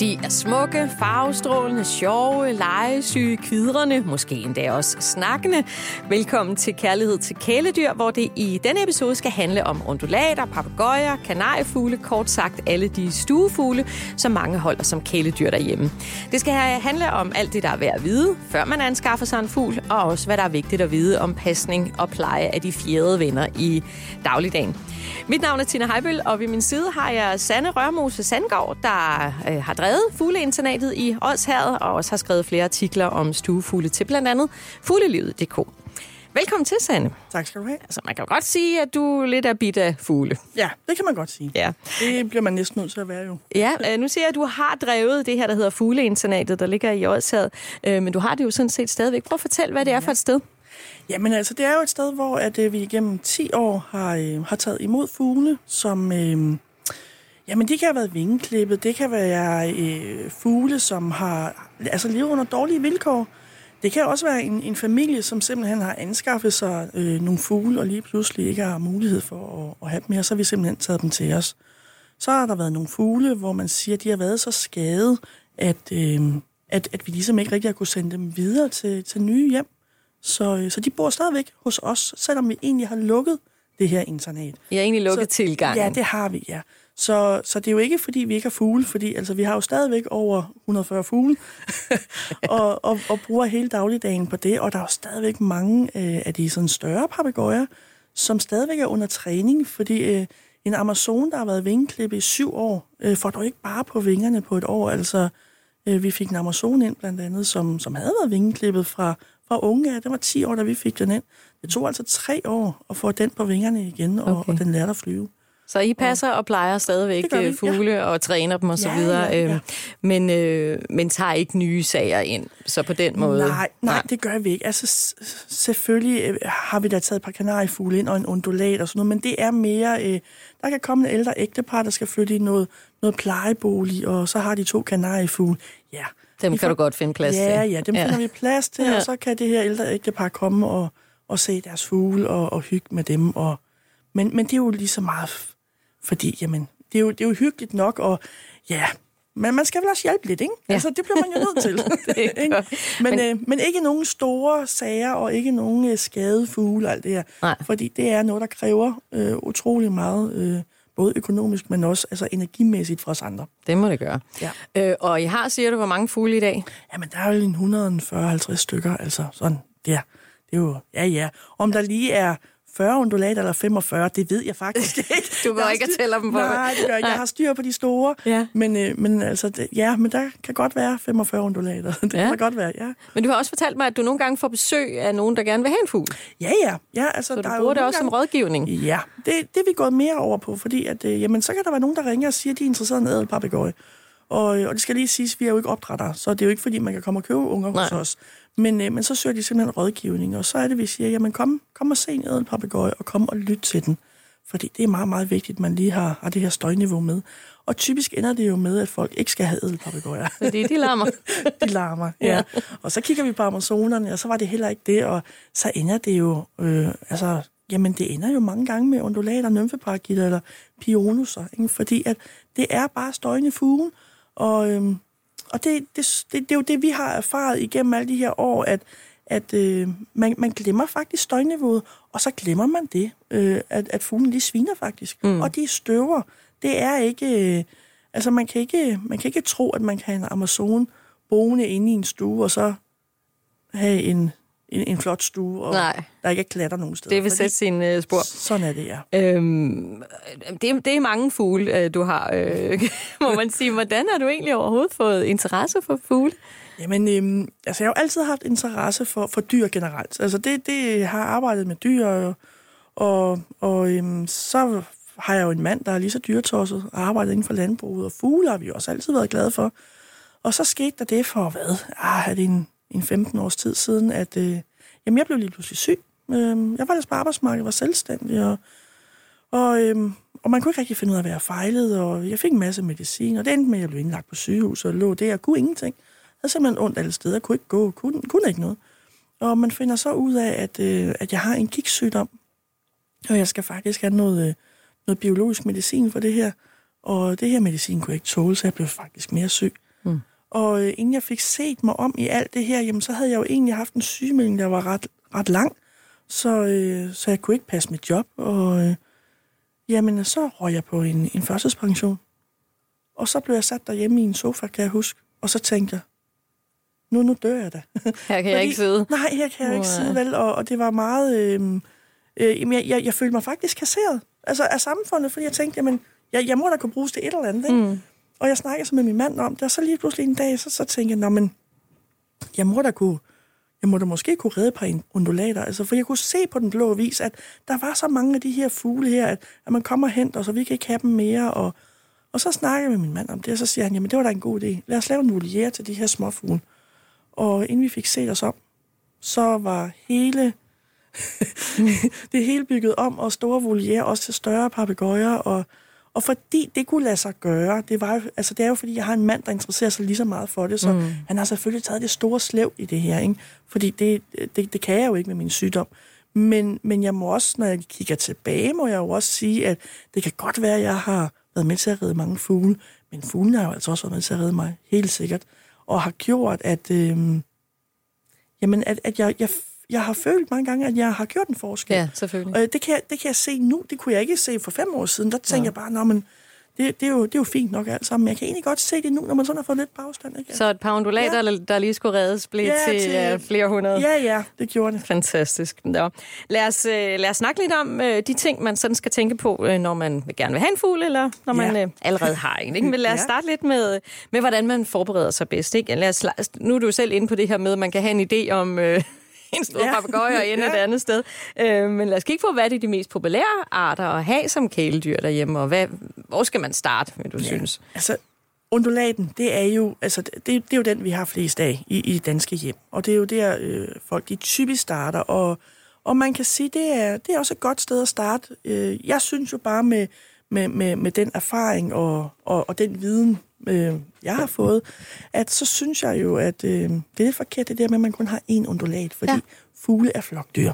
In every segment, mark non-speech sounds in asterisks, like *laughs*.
De er smukke, farvestrålende, sjove, legesyge, kvidrende, måske endda også snakkende. Velkommen til Kærlighed til kæledyr, hvor det i denne episode skal handle om undulater, papegøjer, kanariefugle, kort sagt alle de stuefugle, som mange holder som kæledyr derhjemme. Det skal handle om alt det, der er værd at vide, før man anskaffer sig en fugl, og også hvad der er vigtigt at vide om pasning og pleje af de fjerde venner i dagligdagen. Mit navn er Tina Heibøl, og ved min side har jeg Sanne Rørmose Sandgaard, der øh, har drevet fugleinternatet i Odsherred, og også har skrevet flere artikler om stuefugle til blandt andet fuglelivet.dk. Velkommen til, Sanne. Tak skal du have. Altså, man kan jo godt sige, at du er lidt af bit af fugle. Ja, det kan man godt sige. Ja. Det bliver man næsten nødt til at være jo. Ja, øh, nu siger jeg, at du har drevet det her, der hedder fugleinternatet, der ligger i Odsherred, øh, men du har det jo sådan set stadigvæk. Prøv at fortælle, hvad det er for et sted. Jamen altså, det er jo et sted, hvor at, øh, vi igennem 10 år har, øh, har taget imod fugle, som... Øh, jamen, det kan have været vingeklippet, det kan være øh, fugle, som har altså, levet under dårlige vilkår. Det kan også være en, en familie, som simpelthen har anskaffet sig øh, nogle fugle, og lige pludselig ikke har mulighed for at, at have dem mere, så har vi simpelthen taget dem til os. Så har der været nogle fugle, hvor man siger, at de har været så skadet, at, øh, at, at vi ligesom ikke rigtig har kunne sende dem videre til, til nye hjem. Så, øh, så de bor stadigvæk hos os, selvom vi egentlig har lukket det her internat. I har egentlig lukket så, tilgangen. Ja, det har vi, ja. Så, så det er jo ikke, fordi vi ikke har fugle, fordi altså, vi har jo stadigvæk over 140 fugle, *laughs* og, og, og bruger hele dagligdagen på det, og der er jo stadigvæk mange øh, af de sådan større papegøjer, som stadigvæk er under træning, fordi øh, en Amazon, der har været vingeklippet i syv år, øh, får du ikke bare på vingerne på et år. Altså, øh, vi fik en Amazon ind blandt andet, som, som havde været vingeklippet fra, fra unge af. Det var 10 år, da vi fik den ind. Det tog altså tre år at få den på vingerne igen, og, Okay. og den lærte at flyve. Så I passer og plejer stadigvæk øh, fugle og træner dem og så Ja, videre, ja, ja. øh, men, øh, men tager ikke nye sager ind, så på den måde... Nej, nej, det gør vi ikke. Altså, selvfølgelig øh, har vi da taget et par kanariefugle ind og en undulat og sådan noget, men det er mere... Øh, der kan komme en ældre ægtepar, der skal flytte i noget, noget plejebolig, og så har de to kanariefugle. Ja, Dem de kan du godt finde plads ja, til. Ja, dem finder vi plads til, Ja. og så kan det her ældre ægtepar komme og, og se deres fugle og, og hygge med dem. Og, men, men det er jo lige så meget, fordi jamen, det, er jo, det er jo hyggeligt nok, og ja, men man skal vel også hjælpe lidt, ikke? Ja. Altså, det bliver man jo nødt til. *laughs* Ikke? men, Men- øh, men ikke nogen store sager, og ikke nogen øh, skadede fugle og alt det her. Nej. Fordi det er noget, der kræver øh, utrolig meget, øh, både økonomisk, men også altså, energimæssigt fra os andre. Det må det gøre. Ja. Øh, og I har, siger du, hvor mange fugle i dag? Jamen, der er jo en 140-50 stykker, altså sådan, der. Det er jo, ja, ja. Om der lige er 40 undulater eller 45, det ved jeg faktisk *laughs* ikke. Du går ikke og styr- tæller dem på Nej, det gør jeg. Jeg har styr på de store. Ja. Men, øh, men altså, det, ja, men der kan godt være 45 undulater. *laughs* Det Ja. kan der godt være, ja. Men du har også fortalt mig, at du nogle gange får besøg af nogen, der gerne vil have en fugl. Ja, ja. ja altså, Så du der er jo bruger det også som gange- rådgivning. Ja, det, det er vi gået mere over på, fordi at, øh, jamen, så kan der være nogen, der ringer og siger, at de er interesseret i en ædelpapegøje. Og, og det skal lige siges, vi er jo ikke opdrættere, så det er jo ikke, fordi man kan komme og købe unger hos Nej. os. Men, øh, men så søger de simpelthen rådgivning, og så er det, vi siger, jamen kom, kom og se en ædelpapegøje, og kom og lyt til den. Fordi det er meget, meget vigtigt, at man lige har, har det her støjniveau med. Og typisk ender det jo med, at folk ikke skal have ædelpapegøjer. Fordi de larmer. *laughs* de larmer, Ja. ja. Og så kigger vi på Amazonerne, og så var det heller ikke det, og så ender det jo, øh, altså, jamen det ender jo mange gange med undulater, nymfeparagitter eller pionuser, ikke? fordi at det er bare støjende fugle, og, øhm, og det, det, det, det er jo det, vi har erfaret igennem alle de her år, at, at øh, man, man glemmer faktisk støjniveauet, og så glemmer man det, øh, at, at fuglen lige sviner faktisk, mm. og de støver. Det er ikke... Øh, altså, man kan ikke, man kan ikke tro, at man kan have en Amazon boende inde i en stue, og så have en, en, en flot stue, og Nej. der ikke er klatter nogen steder. Det vil sætte sine uh, spor. Sådan er det, ja. Øhm, det, er- det er mange fugle, øh, du har, øh, *laughs* må man sige. Hvordan har du egentlig overhovedet fået interesse for fugle? Jamen, øhm, altså, jeg har jo altid haft interesse for, for dyr generelt. Altså, det, det har arbejdet med dyr, og, og, og øhm, så har jeg jo en mand, der er lige så dyrtosset og arbejdet inden for landbruget, og fugle har vi jo også altid været glade for. Og så skete der det for, hvad, ah, er det en, en 15 års tid siden, at øh, jamen, jeg blev lige pludselig syg. Øh, jeg var ellers på arbejdsmarkedet, var selvstændig, og, og, øh, og man kunne ikke rigtig finde ud af, hvad jeg fejlede, og jeg fik en masse medicin, og det endte med, at jeg blev indlagt på sygehus og lå der og kunne ingenting. Jeg havde simpelthen ondt alle steder, kunne ikke gå, kunne, kunne ikke noget. Og man finder så ud af, at, øh, at jeg har en kiksygdom, og jeg skal faktisk have noget, øh, noget biologisk medicin for det her. Og det her medicin kunne jeg ikke tåle, så jeg blev faktisk mere syg. Og øh, inden jeg fik set mig om i alt det her, jamen, så havde jeg jo egentlig haft en sygemelding, der var ret, ret lang. Så, øh, så jeg kunne ikke passe mit job. Og øh, jamen, så røg jeg på en, en førstidspension. Og så blev jeg sat derhjemme i en sofa, kan jeg huske. Og så tænkte jeg, nu, nu dør jeg da. *laughs* Her kan Fordi, jeg ikke sidde. Nej, her kan jeg ikke sidde, vel? Og, og det var meget... Øh, øh, jeg, jeg, jeg følte mig faktisk kasseret altså, af samfundet, fordi jeg tænkte, jamen, jeg, jeg må da kunne bruges til et eller andet, ikke? Mm. Og jeg snakkede så med min mand om det, og så lige pludselig en dag, så, så tænkte jeg, nå, men jeg må da kunne, jeg må da måske kunne redde et par undulater, altså, for jeg kunne se på den blå vis, at der var så mange af de her fugle her, at, at man kommer hen, og så vi kan ikke have dem mere, og, og så snakkede jeg med min mand om det, og så siger han, jamen det var da en god idé, lad os lave en voliere til de her småfugle. Og inden vi fik set os om, så var hele *laughs* det hele bygget om, og store voliere også til større papegøjer, og, og fordi det kunne lade sig gøre, det, var, altså det er jo fordi, jeg har en mand, der interesserer sig lige så meget for det, så mm. han har selvfølgelig taget det store slev i det her, ikke? fordi det, det, det kan jeg jo ikke med min sygdom. Men, men jeg må også, når jeg kigger tilbage, må jeg jo også sige, at det kan godt være, at jeg har været med til at redde mange fugle, men fuglene har jo altså også været med til at redde mig, helt sikkert, og har gjort, at, øh, jamen, at, at jeg, jeg jeg har følt mange gange, at jeg har gjort en forskel. Ja, selvfølgelig. Og det kan, jeg, det kan jeg se nu. Det kunne jeg ikke se for fem år siden. Der tænker ja. jeg bare, men det, det, er jo, det er jo fint nok alt sammen. Men jeg kan egentlig godt se det nu, når man sådan har fået lidt bagstand. Ikke? Så et par undulater, ja. der lige skulle reddes, blev ja, til, til ja, flere hundrede? Ja, ja, det gjorde det. Fantastisk. Ja. Lad, os, øh, lad os snakke lidt om øh, de ting, man sådan skal tænke på, når man vil gerne vil have en fugl, eller når ja. man allerede har en. Ikke? Men lad os starte lidt med, med, hvordan man forbereder sig bedst. Ikke? Lad os, nu er du selv inde på det her med, at man kan have en idé om... Øh, *laughs* en stor ja. papegøje og ende ja. et andet sted. Øh, men lad os kigge på, hvad er de mest populære arter at have som kæledyr derhjemme, og hvad, hvor skal man starte, vil du ja. synes? Altså, undulaten, det er jo, altså, det, det er jo den, vi har flest af i, i danske hjem. Og det er jo der, øh, folk de typisk starter. Og, og man kan sige, det er, det er også et godt sted at starte. Øh, jeg synes jo bare med, med, med, med den erfaring og, og, og den viden, øh, jeg har fået, at så synes jeg jo, at øh, det er lidt forkert det der med, at man kun har én undulat, fordi ja. fugle er flokdyr.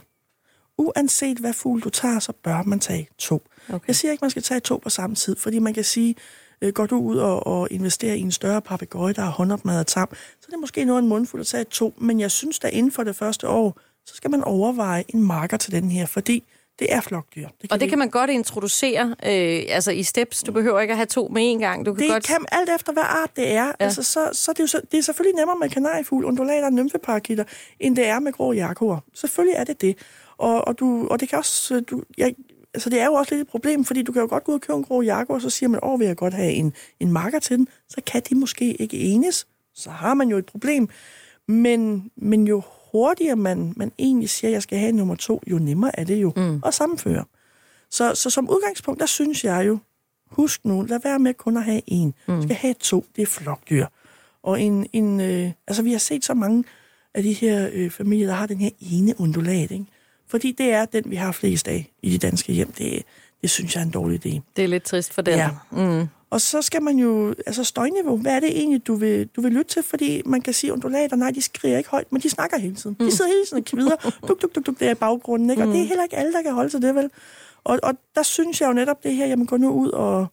Uanset hvad fugl du tager, så bør man tage to. Okay. Jeg siger ikke, man skal tage to på samme tid, fordi man kan sige, øh, går du ud og, og investerer i en større papegøje, der har håndopmadet tam, så er det måske noget en mundfuld at tage to, men jeg synes, at inden for det første år, så skal man overveje en marker til den her, fordi det er flokdyr. Det og det kan man godt introducere øh, altså i steps. Du behøver ikke at have to med en gang. Du kan det godt... kan alt efter, hvad art det er. Ja. Altså, så, så, det er jo så, det er selvfølgelig nemmere med kanariefugl, undulater og nymfeparakitter, end det er med grå jakor. Selvfølgelig er det det. Og, og, du, og det kan også... Du, jeg, altså det er jo også lidt et problem, fordi du kan jo godt gå ud og købe en grå jakor, og så siger man, åh, vil jeg godt have en, en marker til den. Så kan de måske ikke enes. Så har man jo et problem. Men, men jo hurtigere man, man egentlig siger, at jeg skal have nummer to, jo nemmere er det jo mm. at sammenføre. Så, så som udgangspunkt, der synes jeg jo, husk nu, lad være med kun at have en. Mm. skal have to, det er flokdyr. Og en, en øh, altså vi har set så mange af de her øh, familier, der har den her ene undulat, ikke? Fordi det er den, vi har flest af i de danske hjem. Det, det synes jeg er en dårlig idé. Det er lidt trist for den. Ja. Mm. Og så skal man jo, altså støjniveau, hvad er det egentlig, du vil, du vil lytte til? Fordi man kan sige, undulater, nej, de skriger ikke højt, men de snakker hele tiden. De mm. sidder hele tiden og kvider, *laughs* duk, duk, duk, duk, det er i baggrunden, ikke? Og det er mm. heller ikke alle, der kan holde til det, vel? Og, og der synes jeg jo netop det her, jamen gå nu ud og,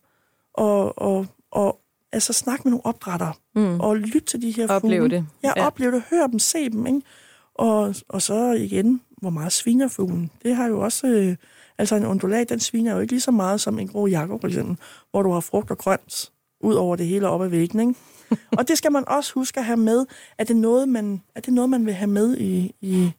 og, og, og altså snak med nogle opdrættere, mm. og lyt til de her fugle. Opleve det. Ja, ja. opleve det, hør dem, se dem, ikke? Og, og så igen, hvor meget sviner fuglen. Det har jo også... Øh, Altså en undulat, den sviner jo ikke lige så meget som en grå jakke, for eksempel, hvor du har frugt og grønt ud over det hele op ad væggen, ikke? *laughs* og det skal man også huske at have med. Er det noget, man, er det noget, man vil have med i, i,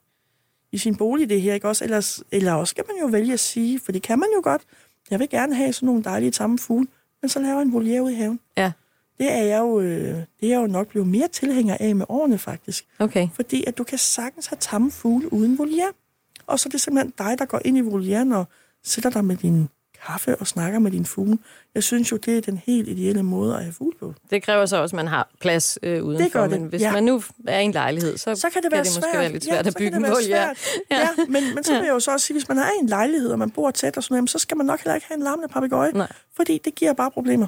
i sin bolig, det her, ikke også? Ellers, eller også skal man jo vælge at sige, for det kan man jo godt. Jeg vil gerne have sådan nogle dejlige tamme fugle, men så laver en voliere ud i haven. Ja. Det er jeg jo, øh, det er jeg jo nok blevet mere tilhænger af med årene, faktisk. Okay. Fordi at du kan sagtens have tamme fugle uden voliere. Og så er det simpelthen dig, der går ind i volieren og sætter dig med din kaffe og snakker med din fugle. Jeg synes jo, det er den helt ideelle måde at have fugle på. Det kræver så også, at man har plads øh, udenfor. Det gør det, Men hvis ja. man nu er i en lejlighed, så, så kan det, kan være det måske svært. være lidt svært ja, at bygge en. Ja. Ja. ja, men, men så vil jeg jo så også sige, hvis man er i en lejlighed, og man bor tæt og sådan noget, så skal man nok heller ikke have en larmende papegøje, fordi det giver bare problemer.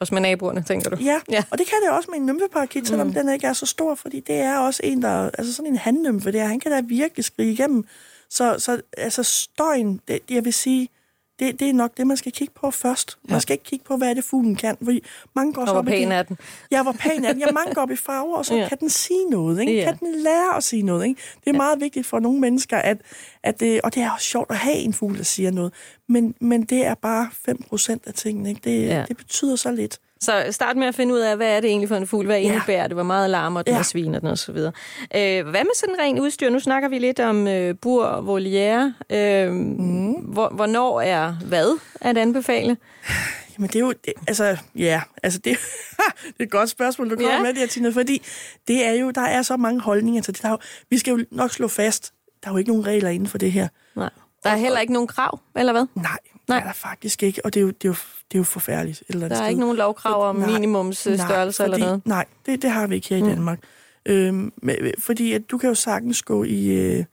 Også med naboerne, tænker du? Ja, ja. og det kan det også med en nymfeparakit, selvom mm. den ikke er så stor, fordi det er også en, der... Altså sådan en handnymfe der, han kan da virkelig skrige igennem. Så, så altså støjen, det, jeg vil sige, det, det er nok det, man skal kigge på først. Ja. Man skal ikke kigge på, hvad er det fuglen kan. Fordi mange går Og så op i pæn de- er den? Ja, hvor pæn er den? Ja, mange går op i farver, og så *laughs* Ja. kan den sige noget. Ikke? Ja. Kan den lære at sige noget. Ikke? Det er ja. meget vigtigt for nogle mennesker, at, at det, og det er også sjovt at have en fugl, der siger noget. Men, men det er bare 5% af tingene. Ikke? Det, ja. det betyder så lidt. Så start med at finde ud af, hvad er det egentlig for en fugl? Hvad indebærer det? Hvor meget larmer den, Ja. og sviner den, og så videre. Øh, hvad med sådan ren udstyr? Nu snakker vi lidt om øh, bur og voliere. Øh, mm. hvor, hvornår er hvad at anbefale? Jamen, det er jo... Det, altså, ja, altså det, *laughs* det er et godt spørgsmål, du kommer Ja. ja. med det her, Tina, fordi det er jo, der er så mange holdninger til det. Der er jo, vi skal jo nok slå fast, der er jo ikke nogen regler inden for det her. Nej. Der er heller ikke nogen krav, eller hvad? Nej, Nej. Det er der faktisk ikke, og det er jo, det er jo, det er jo forfærdeligt et eller Der andet er sted. ikke nogen lovkrav om minimumsstørrelse eller noget? Nej, det, det har vi ikke her i Mm. Danmark. Øhm, med- fordi at du kan jo sagtens gå i, øh,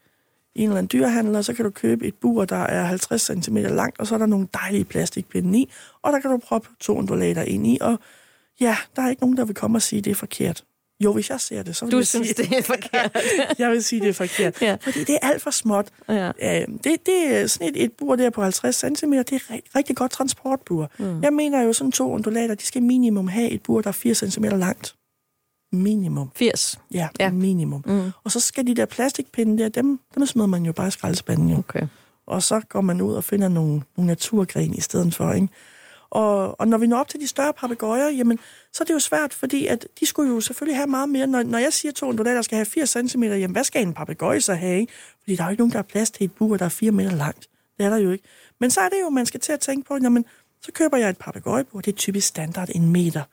en eller anden dyrehandel, og så kan du købe et bur, der er 50 cm langt, og så er der nogle dejlige plastikpinde i, og der kan du proppe to undulater ind i, og ja, der er ikke nogen, der vil komme og sige, at det er forkert. Jo, hvis jeg ser det, så vil Du jeg synes, sige, det er forkert? *laughs* jeg vil sige, det er forkert. Ja. Fordi det er alt for småt. ja. Øh, det, det er sådan et, et bur der på 50 cm, det er ri- rigtig godt transportbur. Mm. Jeg mener jo, sådan to undulater, de skal minimum have et bur, der er 4 cm langt. Minimum. 80. Ja, Ja. ja. minimum. Mm. Og så skal de der plastikpinde der, dem, dem smider man jo bare i skraldespanden jo. Okay. Og så går man ud og finder nogle, nogle naturgren i stedet for, ikke? Og, og når vi når op til de større papegøjer, jamen, så er det jo svært, fordi at de skulle jo selvfølgelig have meget mere. Når, når jeg siger, at to undulater skal have 80 cm, jamen hvad skal en papegøje så have? Ikke? Fordi der er jo ikke nogen, der har plads til et bur, der er 4 meter langt. Det er der jo ikke. Men så er det jo, man skal til at tænke på, jamen, så køber jeg et papegøjebur, det er typisk standard en meter.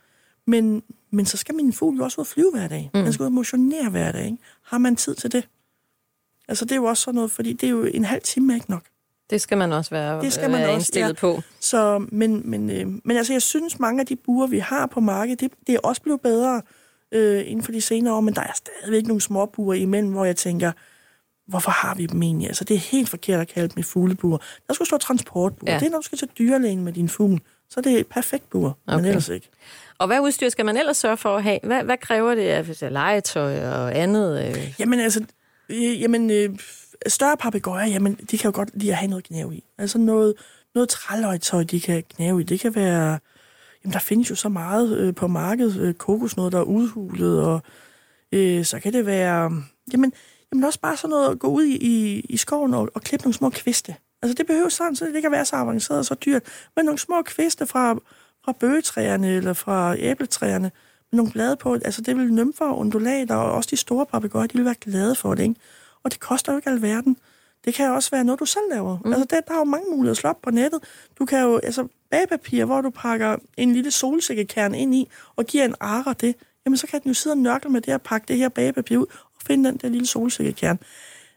Men, men så skal min fugl jo også ud og flyve hver dag. Mm. Den skal ud og motionere hver dag. Ikke? Har man tid til det? Altså, det er jo også sådan noget, fordi det er jo en halv time er ikke nok. Det skal man også være, Det skal man være også, indstillet ja. på. Så, men, men, øh, men altså, jeg synes, mange af de buer, vi har på markedet, det, det er også blevet bedre øh, inden for de senere år, men der er stadigvæk nogle små buer imellem, hvor jeg tænker, hvorfor har vi dem egentlig? Altså, det er helt forkert at kalde dem et fuglebur. Der skulle stå transportbur. Ja. Det er, når du skal til dyrlægen med din fugl. Så er det et perfekt bur, okay. Men ellers ikke. Og hvad udstyr skal man ellers sørge for at have? Hvad, hvad kræver det af er legetøj og andet? Øh? Jamen altså, øh, jamen, øh, større papegøjer, jamen, de kan jo godt lide at have noget knæv i. Altså noget, noget træløjtøj, de kan knæve i. Det kan være, jamen der findes jo så meget øh, på markedet, øh, kokosnød, der er udhulet, og øh, så kan det være, jamen, jamen også bare sådan noget at gå ud i, i, i skoven og, og klippe nogle små kviste. Altså det behøver sådan, så det ikke at være så avanceret og så dyrt, men nogle små kviste fra, fra bøgetræerne eller fra æbletræerne, nogle blade på. Altså det vil nymfer og undulater, og også de store papegøjer, de vil være glade for det, ikke? Og det koster jo ikke alverden. Det kan jo også være noget, du selv laver. Mm. Altså, der, der er jo mange muligheder at slå op på nettet. Du kan jo, altså, bagpapir, hvor du pakker en lille solsikkekerne ind i, og giver en ara det, jamen så kan den jo sidde og nørkle med det og pakke det her bagpapir ud, og finde den der lille solsikkekerne.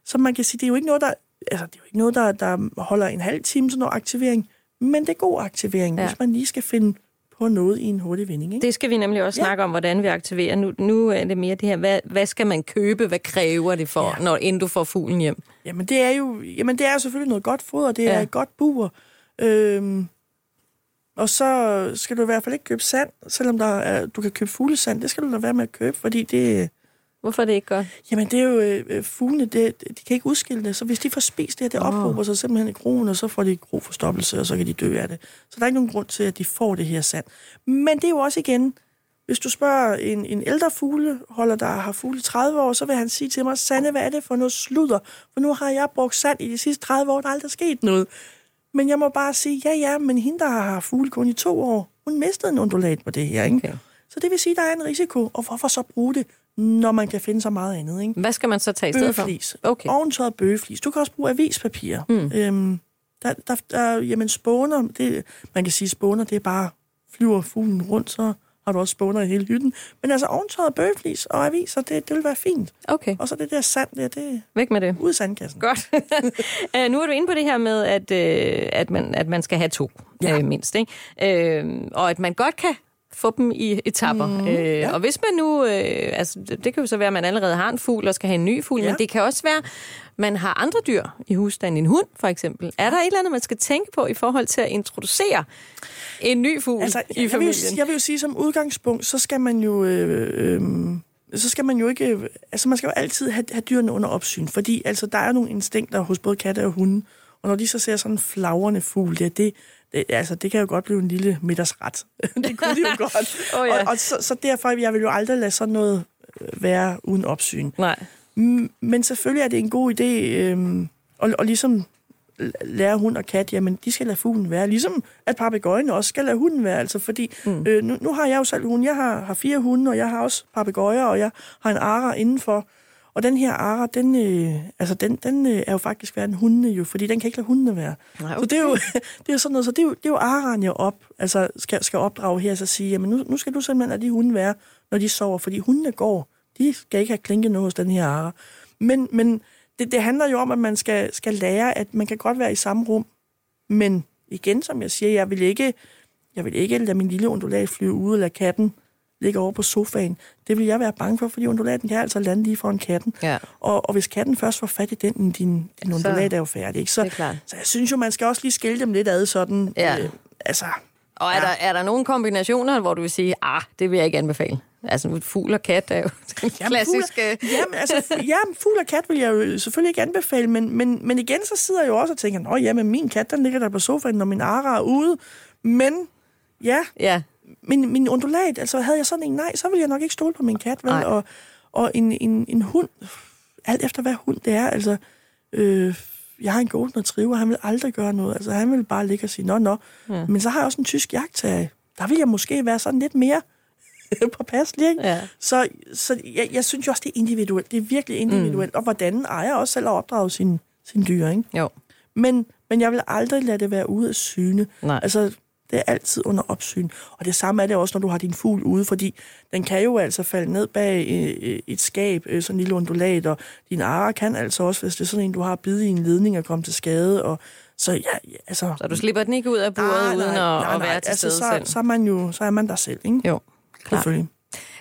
Så man kan sige, det er jo ikke noget, der, altså, det er jo ikke noget, der, der holder en halv time sådan noget aktivering, men det er god aktivering, ja. hvis man lige skal finde på noget i en hurtig vinding. Ikke? Det skal vi nemlig også Ja. snakke om, hvordan vi aktiverer. Nu, nu er det mere det her, hvad, hvad skal man købe? Hvad kræver det for, ja. Når, inden du får fuglen hjem? Jamen, det er jo jamen, det er selvfølgelig noget godt foder, det er ja. et godt bur. Øhm, og så skal du i hvert fald ikke købe sand, selvom der er, du kan købe fuglesand. Det skal du lade være med at købe, fordi det, Hvorfor er det ikke godt? jamen, det er jo øh, øh, fuglene, det, de kan ikke udskille det. Så hvis de får spist det her, det ophober sig simpelthen i krogen, og så får de groforstoppelse, og så kan de dø af det. Så der er ikke nogen grund til, at de får det her sand. Men det er jo også igen, hvis du spørger en, en ældre fugleholder, der har fugle i 30 år, så vil han sige til mig, Sande, hvad er det for noget sludder? For nu har jeg brugt sand i de sidste 30 år, der er aldrig sket noget. Men jeg må bare sige, ja ja, men hende, der har fugle kun i to år, hun mistede en undulat på det her, ikke? Okay. Så det vil sige, der er en risiko, og hvorfor så bruge det, når man kan finde så meget andet, ikke? Hvad skal man så tage i stedet for? Bøgeflis. Okay. Oventøjet bøgeflis. Du kan også bruge avispapir. Mm. Øhm, der, der, der, jamen, spåner, det, man kan sige, spåner, det er bare, flyver fuglen rundt, så har du også spåner i hele hytten. Men altså, oventøjet bøgeflis og aviser, det, det vil være fint. Okay, Og så det der sand der, det væk med det. ud af sandkassen. Godt. uh, *laughs* nu er du inde på det her med, at, uh, at, man, at man skal have to, ja. Ja. uh, mindst. Ikke? Uh, og at man godt kan få dem i etapper. Mm, uh, ja. ja. Og hvis man nu... Uh, altså, det, kan jo så være, at man allerede har en fugl og skal have en ny fugl, ja. Ja. men det kan også være, man har andre dyr i husstanden. En hund, for eksempel. Er der et eller andet, man skal tænke på i forhold til at introducere en ny fugl Altså, i jeg, vil, familien? jo- jeg vil jo sige, som udgangspunkt, så skal man jo... Øh, øh, så skal man jo ikke... øh, Altså, man skal jo altid have, have dyrene under opsyn, fordi altså, der er nogle instinkter hos både katte og hunde, Og når de så ser sådan en flagrende fugl, det, det, det, altså, det kan jo godt blive en lille middagsret. *laughs* det kunne de jo *laughs* godt. oh, ja. Og, og så, så derfor, jeg vil jo aldrig lade sådan noget øh, være uden opsyn. Nej. Men selvfølgelig er det en god idé øh, at, at ligesom lære hund og kat, jamen de skal lade fuglen være. Ligesom at papegøjen også skal lade hunden være. Altså fordi, mm. øh, nu, nu har jeg jo selv hund. Jeg har, har fire hunde, og jeg har også papegøjer, og jeg har en ara indenfor. Og den her ara, den, øh, altså den, den øh, er jo faktisk værd en hundene jo, fordi den kan ikke lade hundene være. Nej, Så det er jo, *laughs* det er jo sådan noget, så det er jo, det er jo araen jeg op, altså skal, skal opdrage her, så sige, jamen nu, nu skal du simpelthen lade de hunde være, når de sover, fordi hundene går, de skal ikke have klinket noget hos den her ara. Men, men det, det handler jo om, at man skal, skal lære, at man kan godt være i samme rum, men igen, som jeg siger, jeg vil ikke, jeg vil ikke lade min lille undulat flyve ud lade katten ligge over på sofaen. Det vil jeg være bange for, fordi undulaten kan altså lande lige foran katten. Ja. Og, og hvis katten først får fat i den, din, din undulat er jo færdig. Ikke? Så, så jeg synes jo, man skal også lige skille dem lidt ad sådan. Ja. Øh, altså, Og er, Ja. der, er der nogle kombinationer, hvor du vil sige, ah, det vil jeg ikke anbefale? Altså, fugl og kat er jo *laughs* den klassiske... Fugl, jamen, altså, jamen, fugl og kat vil jeg jo selvfølgelig ikke anbefale, men, men, men igen, så sidder jeg jo også og tænker, nå jamen, min kat, den ligger der på sofaen, når min ara er ude. Men, ja, Ja, min, min undulat, altså havde jeg sådan en nej, så ville jeg nok ikke stole på min kat, vel? Og, og en, en, en hund, alt efter hvad hund det er, altså, øh, jeg har en golden retriever, han vil aldrig gøre noget, altså han vil bare ligge og sige, nå, nå. Ja. Men så har jeg også en tysk jagttager, der vil jeg måske være sådan lidt mere *laughs* påpasselig, ikke? Ja. Så, så jeg, jeg synes jo også, det er individuelt, det er virkelig individuelt, mm. og hvordan ejer også selv har opdraget sine sin dyr, ikke? jo. Men, men jeg vil aldrig lade det være ude af syne. Nej. Altså, det er altid under opsyn. Og det samme er det også, når du har din fugl ude, fordi den kan jo altså falde ned bag øh, et skab, øh, sådan en lille undulat, og din ara kan altså også, hvis det er sådan en, du har bidt i en ledning og komme til skade. Og, så ja, altså... Så du slipper den ikke ud af buret Nej, uden nej, at, nej, at nej, være til altså, stede så, selv? Så er man jo så er man der selv, ikke? Jo, klart. Selvfølgelig.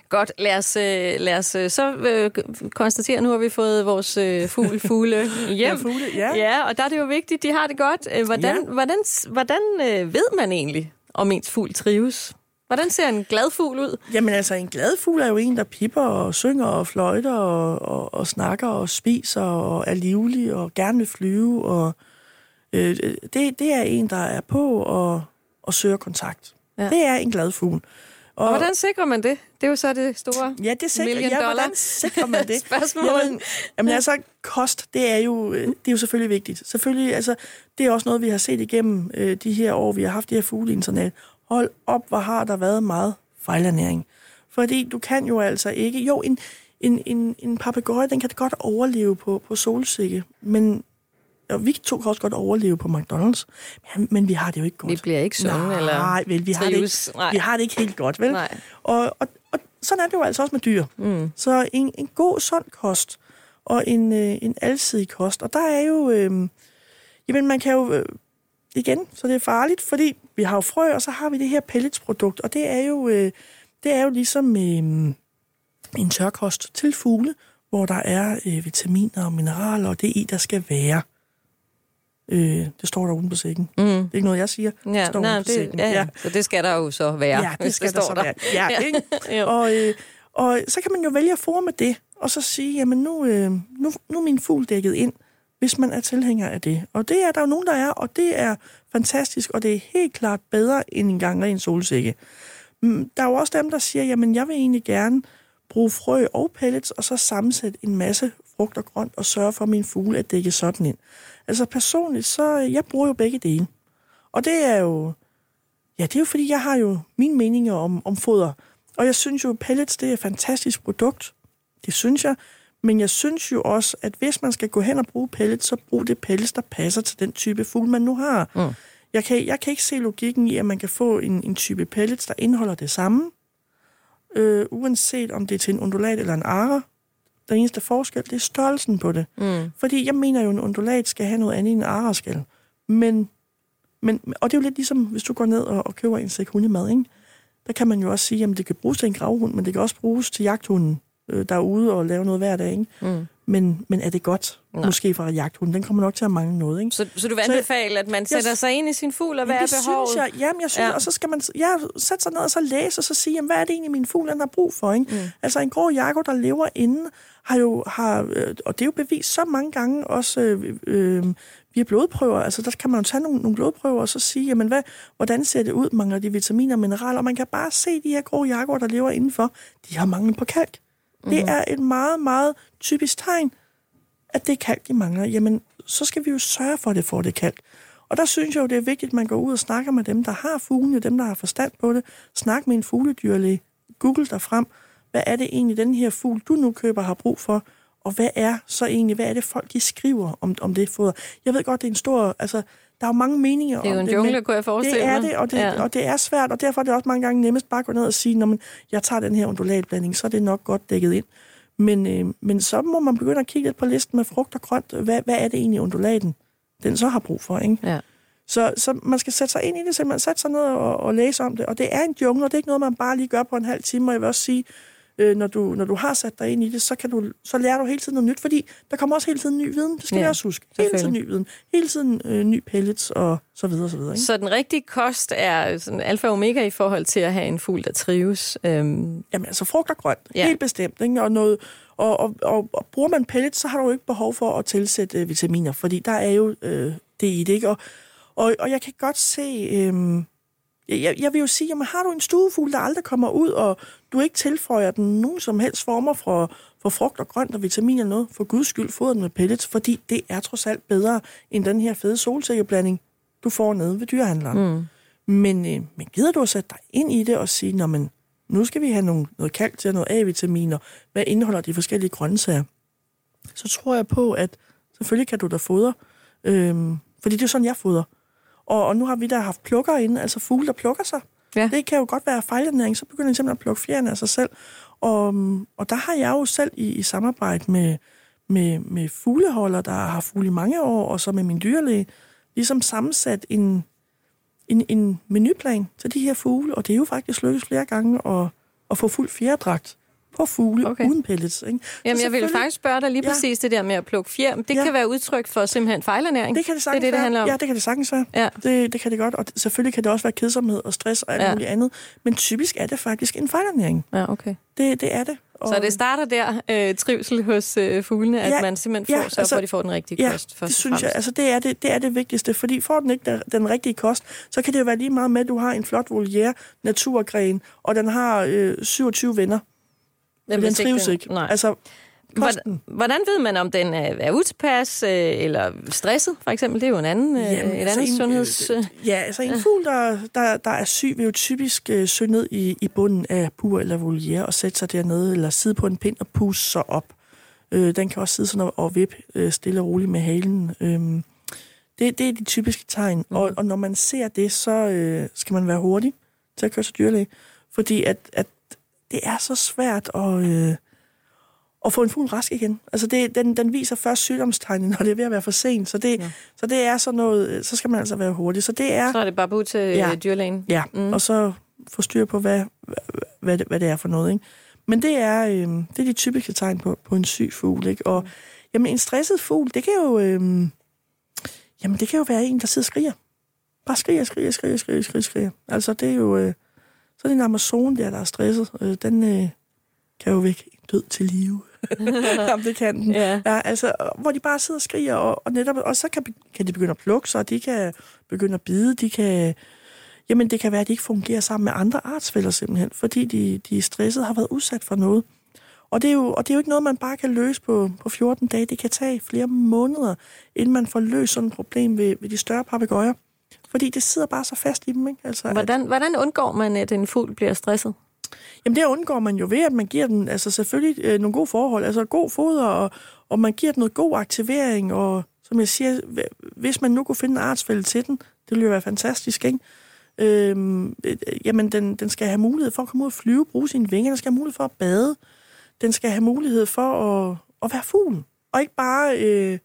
Godt, lad os, øh, lad os øh, så øh, konstatere, nu har vi fået vores øh, fugl, fugle *laughs* hjem. Ja, fugle, ja. ja, og der er det jo vigtigt, de har det godt. Øh, Hvordan, Ja. hvordan, hvordan øh, ved man egentlig, om ens fugl trives? Hvordan ser en glad fugl ud? Jamen altså, en glad fugl er jo en, der pipper og synger og fløjter og, og, og snakker og spiser og er livlig og gerne vil flyve. Og, øh, det, det er en, der er på og, og søger kontakt. Ja. Det er en glad fugl. Og hvordan sikrer man det? Det er jo så det store Ja, det sikrer, ja, hvordan sikrer man det? *laughs* Spørgsmål. Jamen, jamen altså, kost, det er, jo, øh, det er jo selvfølgelig vigtigt. Selvfølgelig, altså, det er også noget, vi har set igennem øh, de her år, vi har haft det her fugleinternat. Hold op, hvor har der været meget fejlernæring. Fordi du kan jo altså ikke... Jo, en, en, en, en papegøje, den kan godt overleve på, på solsikke, men og vi to kan også godt overleve på McDonald's, men, men vi har det jo ikke godt. Vi bliver ikke sunde Nej, eller vel, vi har, det ikke, Nej. vi har det ikke helt godt, vel? Nej. Og, og, og sådan er det jo altså også med dyr. Mm. Så en, en god, sund kost, og en, øh, en alsidig kost. Og der er jo... Øh, jamen, man kan jo... Øh, igen, så det er farligt, fordi vi har jo frø, og så har vi det her pelletsprodukt, og det er jo, øh, det er jo ligesom øh, en tørkost til fugle, hvor der er øh, vitaminer og mineraler, og det i, der skal være. Øh, det står der uden på sækken. Mm. Det er ikke noget, jeg siger. Ja, står nej, uden på det, sækken. ja, ja. Så det skal der jo så være. Ja, det skal der står så være. Ja, Ja. ikke? *laughs* Og, øh, og så kan man jo vælge at forme det, og så sige, jamen nu, øh, nu, nu er min fugl dækket ind, hvis man er tilhænger af det. Og det er der jo nogen, der er, og det er fantastisk, og det er helt klart bedre end en gang ren solsikke. Mm, Der er jo også dem, der siger, jamen jeg vil egentlig gerne bruge frø og pellets, og så sammensætte en masse frugt og grønt, og sørge for, at min fugle er dækket sådan ind. Altså personligt, så øh, jeg bruger jo begge dele. Og det er jo, Ja, det er jo fordi, jeg har jo mine meninger om, om foder. Og jeg synes jo, pellets det er et fantastisk produkt. Det synes jeg. Men jeg synes jo også, at hvis man skal gå hen og bruge pellets, så brug det pellets, der passer til den type fugl, man nu har. Mm. Jeg, kan, jeg kan ikke se logikken i, at man kan få en, en type pellets, der indeholder det samme. Øh, uanset om det er til en undulat eller en ara. Den eneste forskel, det er størrelsen på det. Mm. Fordi jeg mener jo, en undulat skal have noget andet end en ara skal. Men men, og det er jo lidt ligesom, hvis du går ned og, og køber en sæk hundemad, ikke? der kan man jo også sige, at det kan bruges til en gravhund, men det kan også bruges til jagthunden, øh, der er ude og lave noget hver dag. Ikke? Mm. Men, men er det godt? Nej. Måske fra jagthunden. Den kommer nok til at mangle noget. Ikke? Så, så du vil Så- anbefale, at man sætter sig ind i sin fugl, og hvad Jamen, er det behovet? synes jeg, jamen, jeg synes, Ja. og så skal man ja, sætte sig ned og så læse, og så sige, jamen, hvad er det egentlig, min fugl den har brug for? Ikke? Mm. Altså en grå jakke, der lever inde, har jo, har, øh, og det er jo bevist så mange gange også øh, øh, via blodprøver. Altså, der kan man jo tage nogle, nogle blodprøver og så sige, jamen, hvad, hvordan ser det ud? Mangler de vitaminer og mineraler? Og man kan bare se de her grå jakker, der lever indenfor, de har mangel på kalk. Mm. Det er et meget, meget typisk tegn, at det er kalk, de mangler. Jamen, så skal vi jo sørge for, at det får det kalk. Og der synes jeg jo, det er vigtigt, at man går ud og snakker med dem, der har fuglene, dem, der har forstand på det. Snak med en fugledyrlæge. Google dig frem. Hvad er det egentlig, den her fugl, du nu køber, har brug for? Og hvad er så egentlig, hvad er det folk, de skriver om, om det foder? Jeg ved godt, det er en stor, altså, der er jo mange meninger om det. er jo en jungle, kunne jeg forestille mig. Det er det, og det, ja. og det er svært, og derfor er det også mange gange nemmest bare at gå ned og sige, når man, jeg tager den her undulatblanding, så er det nok godt dækket ind. Men, øh, men så må man begynde at kigge lidt på listen med frugt og grønt. Hvad, hvad er det egentlig undulaten, den så har brug for, ikke? Ja. Så, så man skal sætte sig ind i det, simpelthen sætte sig ned og, og læse om det. Og det er en jungle, og det er ikke noget, man bare lige gør på en halv time. Og jeg vil også sige, øh, når, du, når du har sat dig ind i det, så, kan du, så lærer du hele tiden noget nyt, fordi der kommer også hele tiden ny viden. Det skal ja, vi også huske. Hele tiden ny viden. Hele tiden øh, ny pellets og så videre. Så, videre ikke? så den rigtige kost er sådan alfa og omega i forhold til at have en fugl, der trives? Øhm. Jamen altså frugt og grønt. Ja. Helt bestemt. Ikke? Og, noget, og, og, og, og bruger man pellets, så har du jo ikke behov for at tilsætte øh, vitaminer, fordi der er jo øh, det i det. Ikke? Og, og, og jeg kan godt se... Øh, jeg, jeg vil jo sige, jamen har du en stuefugl, der aldrig kommer ud, og du ikke tilføjer den nogen som helst former for, for frugt og grønt og vitamin eller noget, for guds skyld fodret med pellets, fordi det er trods alt bedre end den her fede solsikkeblanding, du får nede ved dyrehandleren. Mm. Men, øh, men gider du at sætte dig ind i det og sige, når man, nu skal vi have nogle, noget kalk til noget A-vitaminer, hvad indeholder de forskellige grøntsager? Så tror jeg på, at selvfølgelig kan du da fodre, øhm, fordi det er sådan, jeg fodrer. Og, og nu har vi da haft plukker inde, altså fugle, der plukker sig. Ja. Det kan jo godt være fejlernæring, så begynder de simpelthen at plukke fjerne af sig selv. Og, og der har jeg jo selv i, i samarbejde med, med, med fugleholder, der har fugle i mange år, og så med min dyrlæge, ligesom sammensat en, en, en menuplan til de her fugle, og det er jo faktisk lykkedes flere gange at, at få fuld fjerdragt på fugle okay. uden pellets. Ikke? Jamen, jeg ville faktisk spørge dig lige ja. præcis det der med at plukke fjer. Det ja. kan være udtryk for simpelthen fejlernæring. Det kan det sagtens det er det, det handler om. Ja, det kan det sagtens være. Ja. Det, det kan det godt. Og selvfølgelig kan det også være kedsomhed og stress og alt ja. muligt andet. Men typisk er det faktisk en fejlernæring. Ja, okay. Det, det er det. Og... Så det starter der, øh, trivsel hos øh, fuglene, at ja, man simpelthen får ja, så, altså, for, at de får den rigtige ja, kost. det synes jeg. Altså, det er det, det er det vigtigste, fordi får den ikke den, den rigtige kost, så kan det jo være lige meget med, at du har en flot voliere, naturgren, og den har øh, 27 venner. Men den trives den, ikke. Nej. Altså, Hvordan, hvordan ved man, om den er, er utilpas øh, eller stresset, for eksempel? Det er jo en anden, øh, Jamen, et altså andet en, sundheds... Øh, ja, altså en fugl, der, der, der er syg, vil jo typisk øh, søge ned i, i bunden af bur eller voliere og sætte sig dernede, eller sidde på en pind og puste sig op. Øh, den kan også sidde sådan og, og vippe øh, stille og roligt med halen. Øh, det, det er de typiske tegn, mm. og, og når man ser det, så øh, skal man være hurtig til at køre til dyrlæge, fordi at, at det er så svært at, øh, at få en fugl rask igen. Altså det, den, den viser først sygdomstegnet, *laughs* når det er ved at være for sent. Så det, ja. så det er sådan noget, så skal man altså være hurtig. Så, det er, så er det bare på til ja, dyrlægen? Ja, mm. og så få styr på, hvad, hvad, hvad det er for noget. Ikke? Men det er, øh, det er de typiske tegn på, på en syg fugl. Ikke? Og mm. jamen, en stresset fugl, det kan jo... Øh, jamen, det kan jo være en, der sidder og skriger. Bare skriger, skriger, skriger, skriger, skriger, skriger. Altså, det er jo... Øh, så er det en Amazon der, der er stresset. Øh, den øh, kan jo vække død til live. *laughs* Jamen, det kan den. Ja. ja. altså, hvor de bare sidder og skriger, og, og, netop, og så kan, kan de begynde at plukke sig, og de kan begynde at bide, de kan... Jamen, det kan være, at de ikke fungerer sammen med andre artsfælder simpelthen, fordi de, de er stresset har været udsat for noget. Og det, er jo, og det er jo ikke noget, man bare kan løse på, på 14 dage. Det kan tage flere måneder, inden man får løst sådan et problem ved, ved de større papegøjer. Fordi det sidder bare så fast i dem. Ikke? Altså, hvordan, at, hvordan undgår man, at en fugl bliver stresset? Jamen det undgår man jo ved, at man giver den altså selvfølgelig øh, nogle gode forhold, altså god foder, og, og man giver den noget god aktivering, og som jeg siger, hvis man nu kunne finde en artsfælde til den, det ville jo være fantastisk, ikke? Øhm, øh, jamen den, den skal have mulighed for at komme ud og flyve, bruge sine vinger, den skal have mulighed for at bade, den skal have mulighed for at, at være fuglen, og ikke bare øh,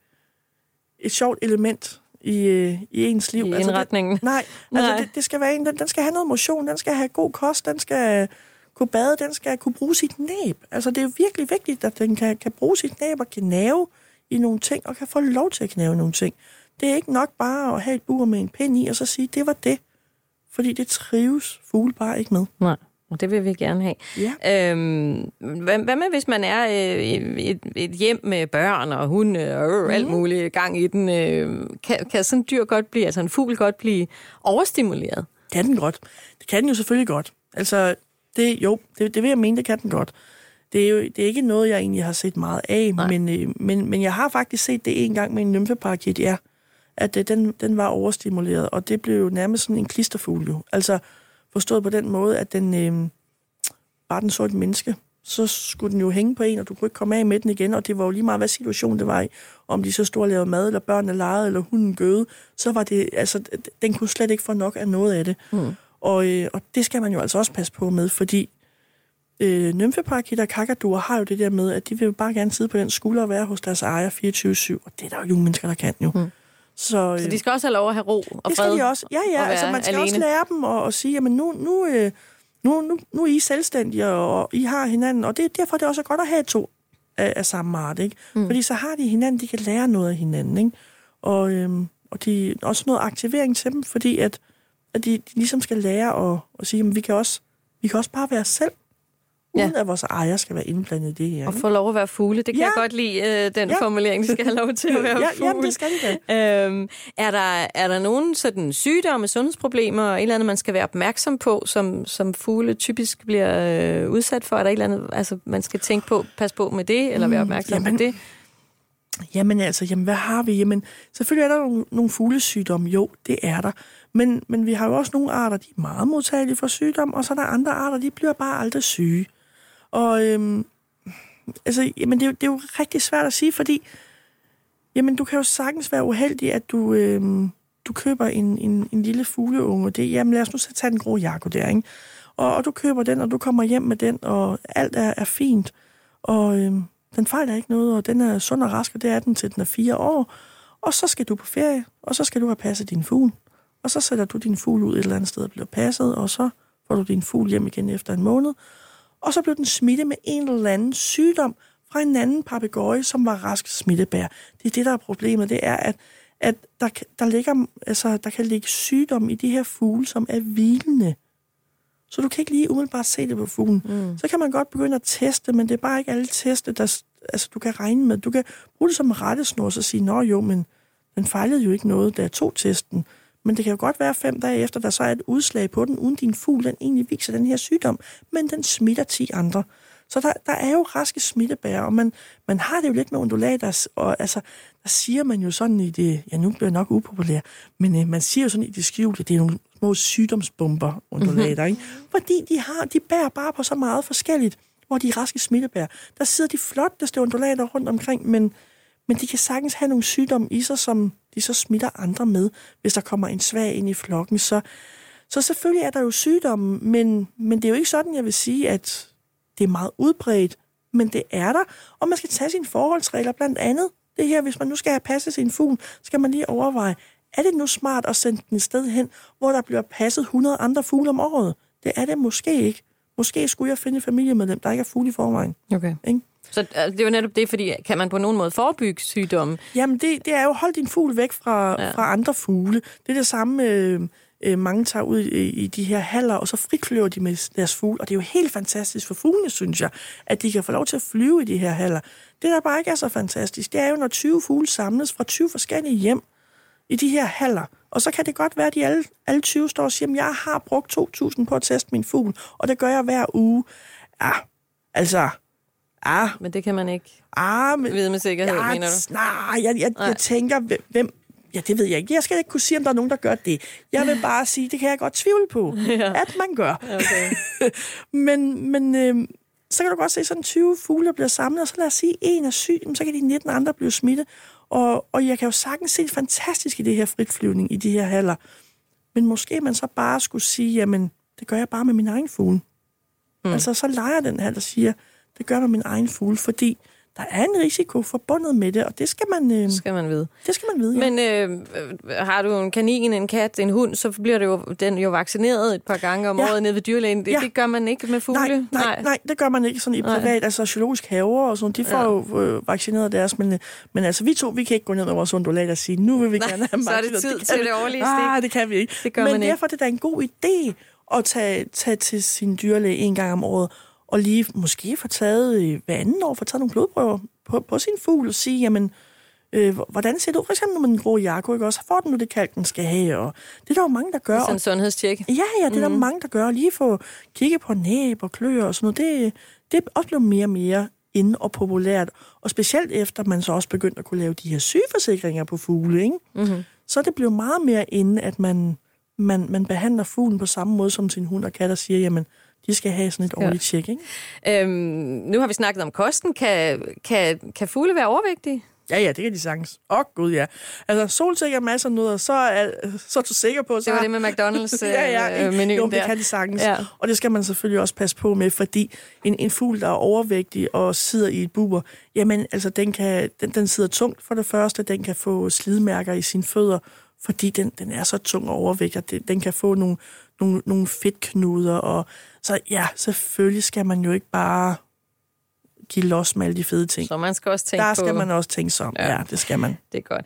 et sjovt element i, øh, i ens liv. I altså, indretningen. Det, nej, nej. Altså, det, det skal være en, den, den skal have noget motion, den skal have god kost, den skal kunne bade, den skal kunne bruge sit næb. Altså, det er jo virkelig vigtigt, at den kan, kan bruge sit næb og kan knæve i nogle ting, og kan få lov til at knæve nogle ting. Det er ikke nok bare at have et bur med en pind i, og så sige, det var det. Fordi det trives fugle bare ikke med. Nej. Det vil vi gerne have. Ja. Øhm, hvad, hvad med, hvis man er øh, et, et hjem med børn og hunde og øh, alt muligt gang i den? Øh, kan, kan sådan en dyr godt blive, altså en fugl godt blive overstimuleret? Kan den godt. Det kan den jo selvfølgelig godt. Altså, det, jo, det, det vil jeg mene, det kan den godt. Det er jo det er ikke noget, jeg egentlig har set meget af, men, øh, men, men jeg har faktisk set det en gang med en nymfeparakit, ja. At øh, den, den var overstimuleret, og det blev jo nærmest sådan en klisterfugl jo. Altså forstået på den måde, at den, øh, bare den så et menneske, så skulle den jo hænge på en, og du kunne ikke komme af med den igen, og det var jo lige meget, hvad situation det var i. Om de så stod og lavede mad, eller børnene legede, eller hunden gøde, så var det, altså, den kunne slet ikke få nok af noget af det. Mm. Og, øh, og det skal man jo altså også passe på med, fordi øh, nymfeparakitter og kakaduer har jo det der med, at de vil jo bare gerne sidde på den skulder og være hos deres ejer 24-7, og det er der jo nogle mennesker, der kan jo. Mm. Så, så de skal også have lov at have ro og fred? Det skal de også. Ja, ja, altså man skal alene. også lære dem at, at sige, jamen nu, nu, øh, nu, nu, nu er I selvstændige, og I har hinanden, og det er derfor, det er også godt at have to af, af samme art, ikke? Mm. Fordi så har de hinanden, de kan lære noget af hinanden, ikke? Og, øhm, og de også noget aktivering til dem, fordi at, at de, de ligesom skal lære at, at sige, at vi kan også vi kan også bare være selv uden ja. at vores ejer skal være indblandet i det her. Og få lov at være fugle. Det kan ja. jeg godt lide, øh, den ja. formulering. De skal have lov til at *laughs* være ja, fugle. Jamen, det skal de da. Øhm, er, der, er der nogen sådan sygdomme, sundhedsproblemer, og et eller andet, man skal være opmærksom på, som, som fugle typisk bliver øh, udsat for? Er der et eller andet, altså, man skal tænke på, pas på med det, eller være mm, opmærksom mm, jamen, på det? Jamen altså, jamen, hvad har vi? Jamen, selvfølgelig er der nogle, nogle fuglesygdomme. Jo, det er der. Men, men vi har jo også nogle arter, de er meget modtagelige for sygdom, og så er der andre arter, de bliver bare aldrig syge. Og øhm, altså, jamen, det, er jo, det er jo rigtig svært at sige, fordi jamen, du kan jo sagtens være uheldig, at du, øhm, du køber en, en, en lille fugleunge. Det, jamen, lad os nu så tage den grå jakke der, ikke? Og, og du køber den, og du kommer hjem med den, og alt er, er fint. Og øhm, den fejler ikke noget, og den er sund og rask, og det er den til den er fire år. Og så skal du på ferie, og så skal du have passet din fugl. Og så sætter du din fugl ud et eller andet sted og bliver passet, og så får du din fugl hjem igen efter en måned og så blev den smittet med en eller anden sygdom fra en anden papegøje, som var rask smittebær. Det er det, der er problemet, det er, at, at der, der, ligger, altså, der kan ligge sygdom i de her fugle, som er hvilende. Så du kan ikke lige umiddelbart se det på fuglen. Mm. Så kan man godt begynde at teste, men det er bare ikke alle teste, der altså, du kan regne med. Du kan bruge det som rettesnor og sige, nå jo, men den fejlede jo ikke noget, der to testen. Men det kan jo godt være fem dage efter, der så er et udslag på den, uden din fugl den egentlig viser den her sygdom, men den smitter 10 andre. Så der, der er jo raske smittebærer, og man, man har det jo lidt med undulater, og altså, der siger man jo sådan i det, ja nu bliver jeg nok upopulær, men øh, man siger jo sådan i det skjulte, det er nogle små sygdomsbomber, undulater, ikke? Fordi de, har, de bærer bare på så meget forskelligt, hvor de er raske smittebærer. Der sidder de flotteste undulater rundt omkring, men men de kan sagtens have nogle sygdomme i sig, som de så smitter andre med, hvis der kommer en svag ind i flokken. Så, så selvfølgelig er der jo sygdomme, men, men det er jo ikke sådan, jeg vil sige, at det er meget udbredt, men det er der, og man skal tage sine forholdsregler, blandt andet det her, hvis man nu skal have passet sin fugl, skal man lige overveje, er det nu smart at sende den et sted hen, hvor der bliver passet 100 andre fugle om året? Det er det måske ikke. Måske skulle jeg finde et familiemedlem, der ikke er fugle i forvejen. Okay. Ikke? Så altså, det er jo netop det, fordi kan man på nogen måde forebygge sygdomme? Jamen, det, det er jo hold din fugl væk fra, ja. fra andre fugle. Det er det samme, øh, øh, mange tager ud i, i de her haller, og så fritflyver de med deres fugle. Og det er jo helt fantastisk for fuglene, synes jeg, at de kan få lov til at flyve i de her haller. Det, der bare ikke er så fantastisk, det er jo, når 20 fugle samles fra 20 forskellige hjem i de her haller. Og så kan det godt være, at de alle, alle 20 står og siger, at jeg har brugt 2.000 på at teste min fugl, og det gør jeg hver uge. Ja, altså, Ah, men det kan man ikke ah, men, vide med sikkerhed, ja, mener du? Nej, jeg, jeg, jeg tænker, hvem... Ja, det ved jeg ikke. Jeg skal ikke kunne sige, om der er nogen, der gør det. Jeg vil *laughs* bare sige, det kan jeg godt tvivle på, ja. at man gør. Okay. *laughs* men men øh, så kan du godt se, sådan 20 fugle, der bliver samlet, og så lad os sige, en er syg, så kan de 19 andre blive smittet. Og, og jeg kan jo sagtens se det fantastisk i det her fritflyvning, i de her haller. Men måske man så bare skulle sige, jamen, det gør jeg bare med min egen fugle. Mm. Altså, så leger den her, der siger, det gør med min egen fugle, fordi der er en risiko forbundet med det, og det skal man, øh, skal man vide. Det skal man vide, ja. Men øh, har du en kanin, en kat, en hund, så bliver det jo, den jo vaccineret et par gange om ja. året nede ved dyrlægen. Det, ja. det gør man ikke med fugle? Nej, nej, nej. nej det gør man ikke sådan i privat, nej. altså zoologisk haver og sådan De får ja. jo øh, vaccineret deres, men, men altså vi to, vi kan ikke gå ned med vores undulat og sige, nu vil vi nej, gerne have så er det tid det til det årlige stik. Nej, det kan vi ikke. Det gør men man derfor ikke. er det da en god idé at tage, tage til sin dyrlæge en gang om året, og lige måske få taget øh, hver anden år, få taget nogle blodprøver på, på sin fugl og sige, jamen, øh, hvordan ser det ud? For eksempel med den grå jakko, ikke også? Får den nu det kalk, den skal have? Og det er der jo mange, der gør. Det er sådan en sundhedstjek. Ja, ja, det er mm. der mange, der gør. Lige få kigge på næb og kløer og sådan noget. Det, det er også blevet mere og mere ind og populært. Og specielt efter man så også begyndt at kunne lave de her sygeforsikringer på fugle, ikke? Mm-hmm. så er det blevet meget mere inde, at man, man, man behandler fuglen på samme måde som sin hund og kat og siger, jamen, de skal have sådan et ordentligt tjek, ikke? Øhm, nu har vi snakket om kosten. Kan, kan, kan fugle være overvægtige? Ja, ja, det kan de sagtens. Åh, oh, gud, ja. Altså, solsikker masser af nødder, så er, så er du sikker på... Så... Det var det med McDonald's *laughs* ja, ja, øh, menuen jo, det kan de sagtens. Ja. Og det skal man selvfølgelig også passe på med, fordi en, en fugl, der er overvægtig og sidder i et bur, jamen, altså, den, kan, den, den sidder tungt for det første, den kan få slidmærker i sine fødder, fordi den, den er så tung og overvægtig, den, den kan få nogle, nogle, nogle fedtknuder, og så ja, selvfølgelig skal man jo ikke bare give los med alle de fede ting. Så man skal også tænke Der skal på... man også tænke sig om. Ja. ja, det skal man. Det er godt.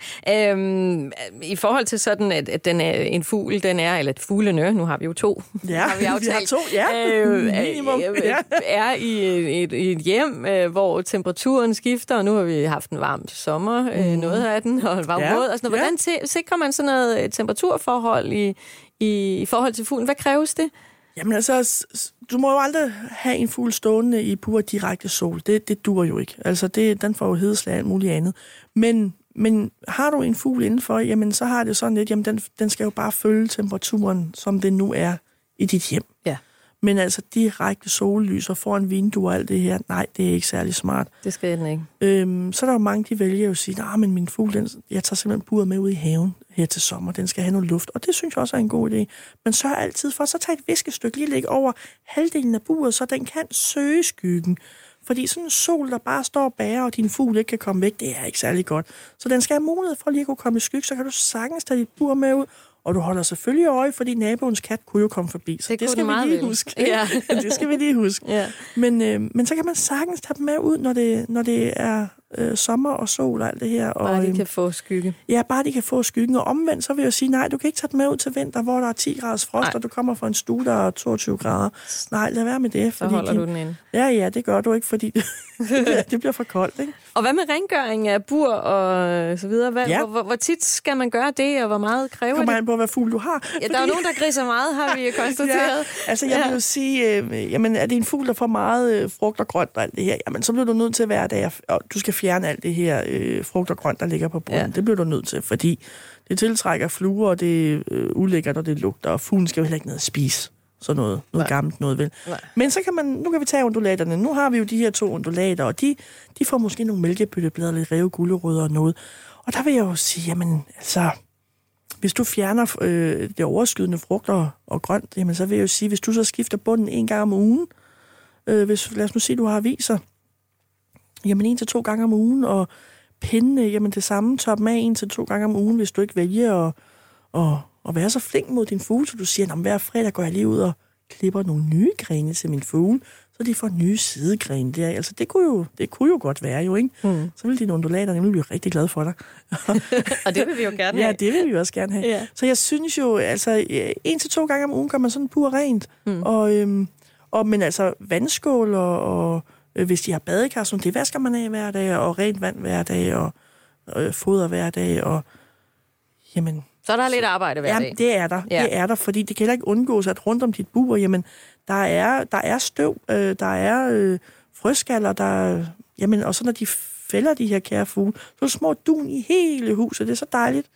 Øhm, I forhold til sådan, at, at den er en fugl, den er, eller et fuglene, nu har vi jo to. Ja, har vi, aftalt, vi har to, ja. *laughs* Øh, Minimum. Øh, ja. er i et, et hjem, øh, hvor temperaturen skifter, og nu har vi haft en varm sommer, øh, mm. noget af den, og en varm ja. våd. Altså, hvordan ja. sikrer man sådan noget øh, temperaturforhold i, i, i forhold til fuglen? Hvad kræves det? Jamen altså, du må jo aldrig have en fugl stående i pur direkte sol. Det, det dur jo ikke. Altså, det, den får jo hedeslag og alt muligt andet. Men, men har du en fugl indenfor, jamen så har det sådan lidt, jamen den, den skal jo bare følge temperaturen, som det nu er i dit hjem. Ja. Men altså direkte sollys og foran vindue og alt det her, nej, det er ikke særlig smart. Det skal den ikke. Øhm, så er der jo mange, de vælger jo at sige, nej, men min fugl, den, jeg tager simpelthen buret med ud i haven her til sommer. Den skal have noget luft, og det synes jeg også er en god idé. Men sørg altid for, så tag et viskestykke lige læg over halvdelen af buret, så den kan søge skyggen. Fordi sådan en sol, der bare står bære, og din fugl ikke kan komme væk, det er ikke særlig godt. Så den skal have mulighed for lige at kunne komme i skygge, så kan du sagtens tage dit bur med ud, og du holder selvfølgelig øje, fordi naboens kat kunne jo komme forbi. Så det, det skal vi lige vel. huske. *laughs* Ja. det skal vi lige huske. Ja. Men, øh, men så kan man sagtens tage dem med ud, når det, når det er øh, sommer og sol og alt det her. Bare og, de øhm, kan få skygge. Ja, bare de kan få skyggen. Og omvendt, så vil jeg sige, nej, du kan ikke tage dem med ud til vinter, hvor der er 10 graders frost, nej. og du kommer fra en stue, der er 22 grader. Nej, lad være med det. Fordi så holder de, du den inde. Ja, ja, det gør du ikke, fordi *laughs* *laughs* det, bliver for koldt. Ikke? Og hvad med rengøring af bur og så videre? Hvad, ja. hvor, hvor, tit skal man gøre det, og hvor meget kræver det? Kommer an på, hvad fugl du har. Ja, der er nogen, der griser meget, har vi *laughs* konstateret. ja, altså, jeg vil jo sige, øh, jamen, er det en fugl, der får meget øh, frugt og grønt og alt det her, jamen, så bliver du nødt til at være der, og du skal fjerne alt det her øh, frugt og grønt, der ligger på bunden. Ja. Det bliver du nødt til, fordi det tiltrækker fluer, og det er øh, ulækkert, og det lugter, og fuglen skal jo heller ikke ned og spise sådan noget, noget Nej. gammelt noget vel. Nej. Men så kan man, nu kan vi tage undulaterne. Nu har vi jo de her to undulater, og de, de får måske nogle mælkebøtteblade, lidt rev gulerødder og noget. Og der vil jeg jo sige, jamen altså, hvis du fjerner øh, det overskydende frugter og grønt, jamen så vil jeg jo sige, hvis du så skifter bunden en gang om ugen, øh, hvis, lad os nu sige, du har aviser, jamen en til to gange om ugen, og pindene, jamen det samme, top med en til to gange om ugen, hvis du ikke vælger at, at, at være så flink mod din fugle, så du siger, at hver fredag går jeg lige ud og klipper nogle nye grene til min fugle, så de får nye sidegrene der. Altså, det kunne jo, det kunne jo godt være jo, ikke? Mm. Så vil dine undulater nemlig blive rigtig glade for dig. *laughs* og det vil vi jo gerne have. Ja, det vil vi også gerne have. Ja. Så jeg synes jo, altså, en til to gange om ugen gør man sådan pur rent. Mm. Og, øhm, og, men altså, vandskål og, og Øh, hvis de har badekar, så det vasker man af hver dag, og rent vand hver dag, og øh, foder hver dag, og jamen... Så er der lidt arbejde hver ja, dag. det er der. Ja. Det er der, fordi det kan heller ikke undgås, at rundt om dit bur, jamen, der er, der er støv, øh, der er øh, frøskaller, der jamen, og så når de fælder de her kære fugle, så er små dun i hele huset. Det er så dejligt.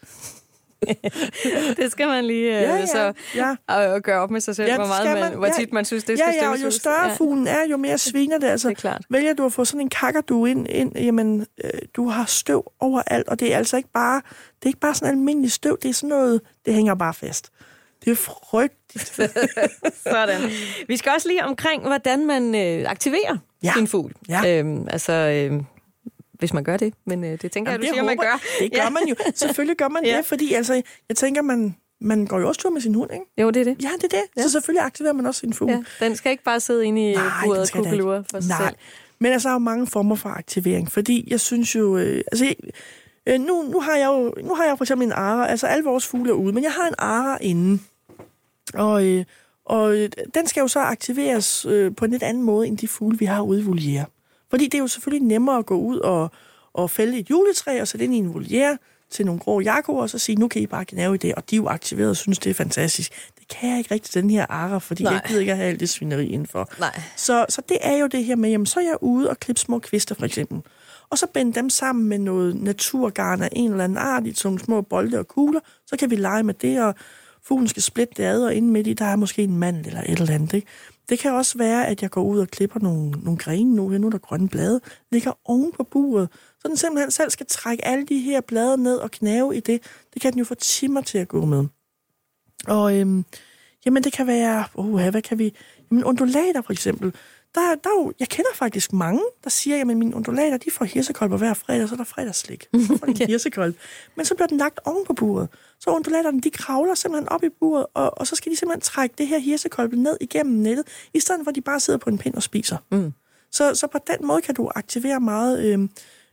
*laughs* det skal man lige øh, ja, ja, så, ja. Og, gøre op med sig selv, ja, hvor, meget man, hvor tit man synes, det skal ja, ja, og jo større ja. fuglen er, jo mere sviner det. Altså, det er klart. Vælger du at få sådan en kakadu ind, ind jamen, øh, du har støv overalt, og det er altså ikke bare, det er ikke bare sådan almindelig støv, det er sådan noget, det hænger bare fast. Det er frygteligt. *laughs* sådan. Vi skal også lige omkring, hvordan man øh, aktiverer ja. sin fugl. Ja. Øhm, altså, øh, hvis man gør det. Men øh, det tænker Jamen, jeg, du siger, håber, man gør. Det gør ja. man jo. Selvfølgelig gør man *laughs* ja. det, fordi altså, jeg tænker, man, man går jo også tur med sin hund, ikke? Jo, det er det. Ja, det er det. Ja. Så selvfølgelig aktiverer man også sin fugl. Ja, den skal ikke bare sidde inde i buret og kugelure for sig Nej. selv. Men altså, der er jo mange former for aktivering, fordi jeg synes jo... Øh, altså, øh, nu, nu, har jeg jo, nu har jeg for eksempel en ara, altså alle vores fugle er ude, men jeg har en ara inde. Og, øh, Og øh, den skal jo så aktiveres øh, på en lidt anden måde, end de fugle, vi har ude i voliere. Fordi det er jo selvfølgelig nemmere at gå ud og, og fælde et juletræ og sætte ind i en voliere til nogle grå jakoer, og så sige, nu kan I bare gnave i det, og de er jo aktiveret og synes, det er fantastisk. Det kan jeg ikke rigtig, den her ara, fordi Nej. jeg gider ikke have alt det svineri indenfor. Nej. Så, så det er jo det her med, jamen, så er jeg ude og klippe små kvister, for eksempel. Og så binde dem sammen med noget naturgarn af en eller anden art i nogle små bolde og kugler. Så kan vi lege med det, og fuglen skal splitte det ad, og inde midt i, der er måske en mand eller et eller andet. Ikke? Det kan også være, at jeg går ud og klipper nogle, nogle grene nu, nu er der grønne blade, ligger oven på buret, så den simpelthen selv skal trække alle de her blade ned og knave i det. Det kan den jo få timer til at gå med. Og øhm, jamen det kan være, oh, hvad kan vi, jamen undulater for eksempel, der, der er jo, jeg kender faktisk mange, der siger, at mine undulater, de får hirsekolber hver fredag, så er der fredagsslik. Så får de *laughs* hirsekolb. Men så bliver den lagt oven på buret. Så undulaterne, de kravler simpelthen op i buret, og, og så skal de simpelthen trække det her hirsekolbe ned igennem nettet, i stedet for at de bare sidder på en pind og spiser. Mm. Så, så på den måde kan du aktivere meget øh,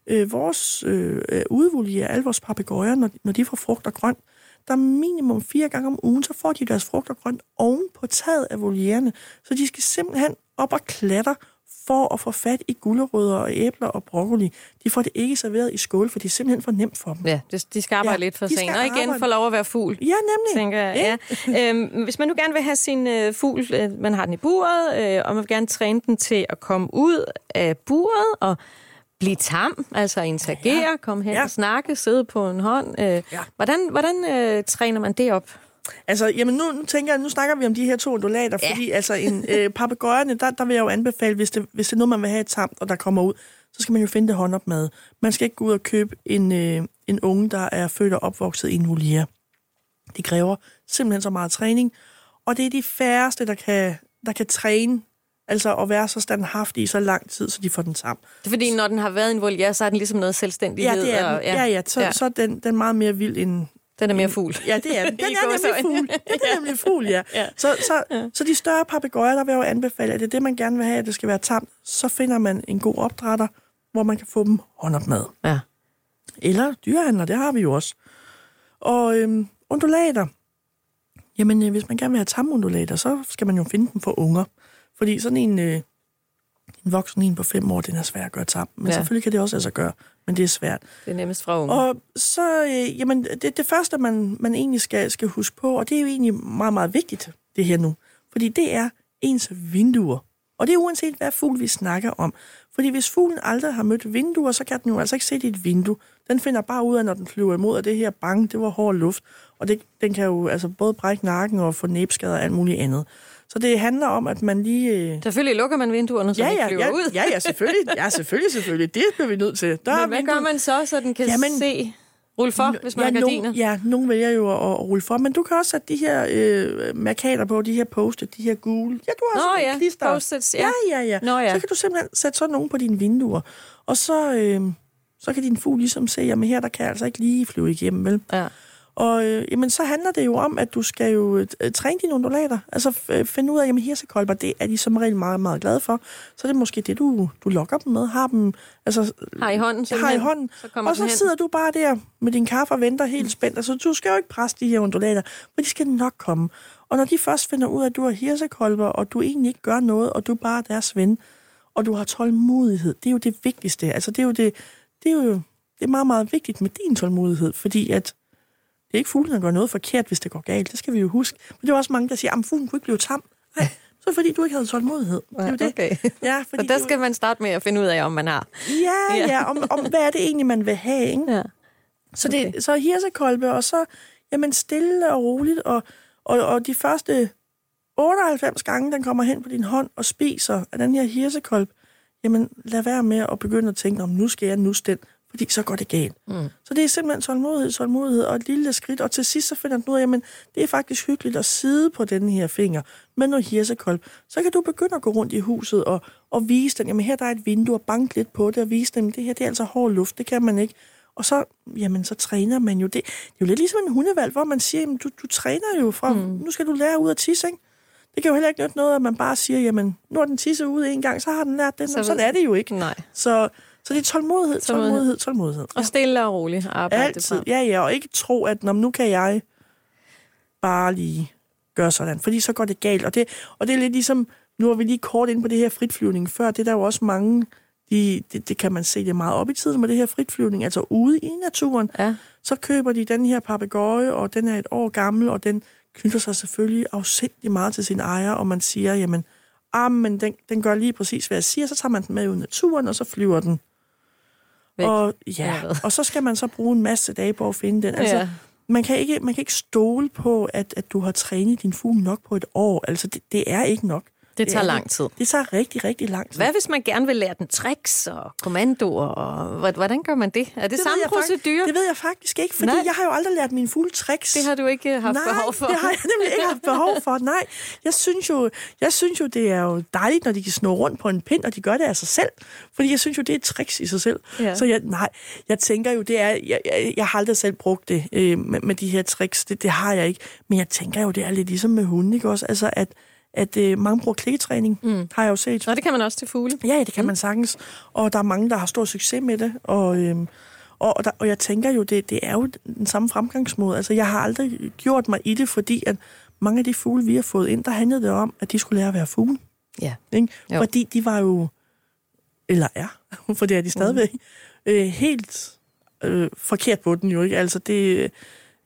øh, vores øh, udvulje, alle vores papegøjer, når, når de får frugt og grønt. Der er minimum fire gange om ugen, så får de deres frugt og grønt oven på taget af volierne. Så de skal simpelthen op og klatre for at få fat i gulerødder og æbler og broccoli. De får det ikke serveret i skål, for det er simpelthen for nemt for dem. Ja, de skal arbejde ja, lidt for sent. Og igen få lov at være fugl. Ja, nemlig. Tænker jeg. Ja. øhm, hvis man nu gerne vil have sin øh, fugl, øh, man har den i buret, øh, og man vil gerne træne den til at komme ud af buret og blive tam, altså interagere, ja. komme hen ja. og snakke, sidde på en hånd. Øh, ja. Hvordan, hvordan øh, træner man det op? Altså, jamen nu, nu tænker jeg, nu snakker vi om de her to undulater, ja. fordi altså en øh, *laughs* papegøjerne, der, der vil jeg jo anbefale, hvis det, hvis det er noget, man vil have et tamt, og der kommer ud, så skal man jo finde det håndopmad. Man skal ikke gå ud og købe en, øh, en unge, der er født og opvokset i en voliere. Det kræver simpelthen så meget træning, og det er de færreste, der kan, der kan træne Altså at være så standhaftig i så lang tid, så de får den sammen. Det er fordi, når den har været en voliere, så er den ligesom noget selvstændighed. Ja, det er den. Og, ja. ja, ja. Så, ja. så er den, den meget mere vild end, den er mere fugl. Ja, det er den. *laughs* Den er nemlig fugl. *laughs* Den er nemlig fugl, ja. ja. Så, så, ja. så de større papegøjer, der vil jeg jo anbefale, at det er det, man gerne vil have, at det skal være tamt. Så finder man en god opdrætter, hvor man kan få dem håndopmad. Ja. Eller dyrehandler, det har vi jo også. Og øhm, undulater. Jamen, øh, hvis man gerne vil have tamme undulater, så skal man jo finde dem for unger. Fordi sådan en, øh, en voksen en på fem år, den er svær at gøre tam. Men ja. selvfølgelig kan det også altså gøre, men det er svært. Det er nemmest fra unge. Og så, øh, jamen, det, det første, man, man egentlig skal, skal huske på, og det er jo egentlig meget, meget vigtigt, det her nu. Fordi det er ens vinduer. Og det er uanset, hvad fugl vi snakker om. Fordi hvis fuglen aldrig har mødt vinduer, så kan den jo altså ikke se et vindue. Den finder bare ud af, når den flyver imod, at det her bang, det var hård luft. Og det, den kan jo altså både brække nakken og få næbskader og alt muligt andet. Så det handler om, at man lige... Øh... Selvfølgelig lukker man vinduerne, så ja, ja, flyver ja, ud. ja, ja, selvfølgelig. Ja, selvfølgelig, selvfølgelig. Det bliver vi nødt til. Der Men hvad vinduet... gør man så, så den kan Jamen, se... Rulle for, hvis man ja, har gardiner. Nogen, ja, nogen vælger jo at, at rulle for, men du kan også sætte de her øh, markader på, de her post de her gule. Ja, du har Nå, også ja, klister. post ja. Ja, ja, ja. Nå, ja. Så kan du simpelthen sætte sådan nogen på dine vinduer. Og så, øh, så kan din fugl ligesom se, at her der kan jeg altså ikke lige flyve igennem, vel? Ja. Og øh, jamen, så handler det jo om, at du skal jo øh, træne dine undulater. Altså øh, finde ud af, at hirsekolber, det er de som regel meget, meget glade for. Så det er måske det, du, du lokker dem med. Har dem altså, har i hånden. Har i hånden. Så og så sidder du bare der med din kaffe og venter helt spændt. Altså, du skal jo ikke presse de her undulater, men de skal nok komme. Og når de først finder ud af, at du har hirsekolber, og du egentlig ikke gør noget, og du er bare deres ven, og du har tålmodighed, det er jo det vigtigste. Altså, det er jo det, det er jo det er meget, meget vigtigt med din tålmodighed, fordi at det er ikke fuglen, der gør noget forkert, hvis det går galt. Det skal vi jo huske. Men det er også mange, der siger, at fuglen kunne ikke blive tam. Nej, så fordi du ikke havde tålmodighed. Det er jo det. Okay. Ja, *laughs* fordi så der skal man starte med at finde ud af, om man har. Ja, ja, ja om, om hvad er det egentlig, man vil have. Ikke? Ja. Så, det, okay. så hirsekolbe, og så jamen, stille og roligt, og, og, og de første 98 gange, den kommer hen på din hånd og spiser af den her hirsekolb, jamen lad være med at begynde at tænke, om nu skal jeg nus den, fordi så går det galt. Mm. Så det er simpelthen tålmodighed, tålmodighed og et lille skridt, og til sidst så finder du ud af, jamen, det er faktisk hyggeligt at sidde på den her finger med noget hirsekolb. Så kan du begynde at gå rundt i huset og, og vise dem, jamen her der er et vindue, og banke lidt på det, og vise dem, det her det er altså hård luft, det kan man ikke. Og så, jamen, så træner man jo det. Det er jo lidt ligesom en hundevalg, hvor man siger, jamen, du, du træner jo fra, mm. nu skal du lære ud at tisse, ikke? Det kan jo heller ikke nytte noget, at man bare siger, jamen, nu er den tisse ude en gang, så har den lært det. Så sådan er det jo ikke. Nej. Så, så det er tålmodighed, tålmodighed, tålmodighed. Og stille og roligt arbejde Altid, ja, ja, og ikke tro, at når nu kan jeg bare lige gøre sådan, fordi så går det galt. Og det, og det er lidt ligesom, nu er vi lige kort inde på det her fritflyvning før, det er der jo også mange, de, det, det kan man se, det meget op i tiden med det her fritflyvning, altså ude i naturen, Ja. så køber de den her papegøje, og den er et år gammel, og den knytter sig selvfølgelig afsindig meget til sin ejer, og man siger, jamen, ah, men den, den gør lige præcis, hvad jeg siger, så tager man den med ud i naturen, og så flyver den. Væk. Og, ja, og så skal man så bruge en masse dage på at finde den. Altså, Ja. man, kan ikke, man kan ikke stole på, at, at du har trænet din fugl nok på et år. Altså, det, det er ikke nok. Det tager er lang tid. Det tager rigtig, rigtig lang tid. Hvad hvis man gerne vil lære den tricks og kommandoer? Og hvordan- gør man det? Er det, det samme procedure? Det ved jeg faktisk ikke, fordi Nej. Jeg har jo aldrig lært min fugle tricks. Det har du ikke øh, haft Nej, behov for. det har jeg nemlig ikke haft behov for. Nej, jeg synes, jo, jeg synes jo, det er jo dejligt, når de kan snurre rundt på en pind, og de gør det af sig selv. Fordi jeg synes jo, det er et tricks i sig selv. Ja. Så jeg, nej, jeg tænker jo, det er, jeg, jeg, jeg har aldrig selv brugt det øh, med, med de her tricks. Det, det har jeg ikke. Men jeg tænker jo, det er lidt ligesom med hunden, ikke også? Altså, at, at øh, mange bruger klikketræning, mm. har jeg jo set. Nå, det kan man også til fugle. Ja, det kan man sagtens. Og der er mange, der har stor succes med det. Og, øhm, og, og, der, og jeg tænker jo, det, det er jo den samme fremgangsmåde. Altså, jeg har aldrig gjort mig i det, fordi at mange af de fugle, vi har fået ind, der handlede det om, at de skulle lære at være fugle. Ja. Ikke? Jo. Fordi de var jo, eller er, *laughs* for det er de stadigvæk, mm. øh, helt øh, forkert på den jo ikke. Altså, det,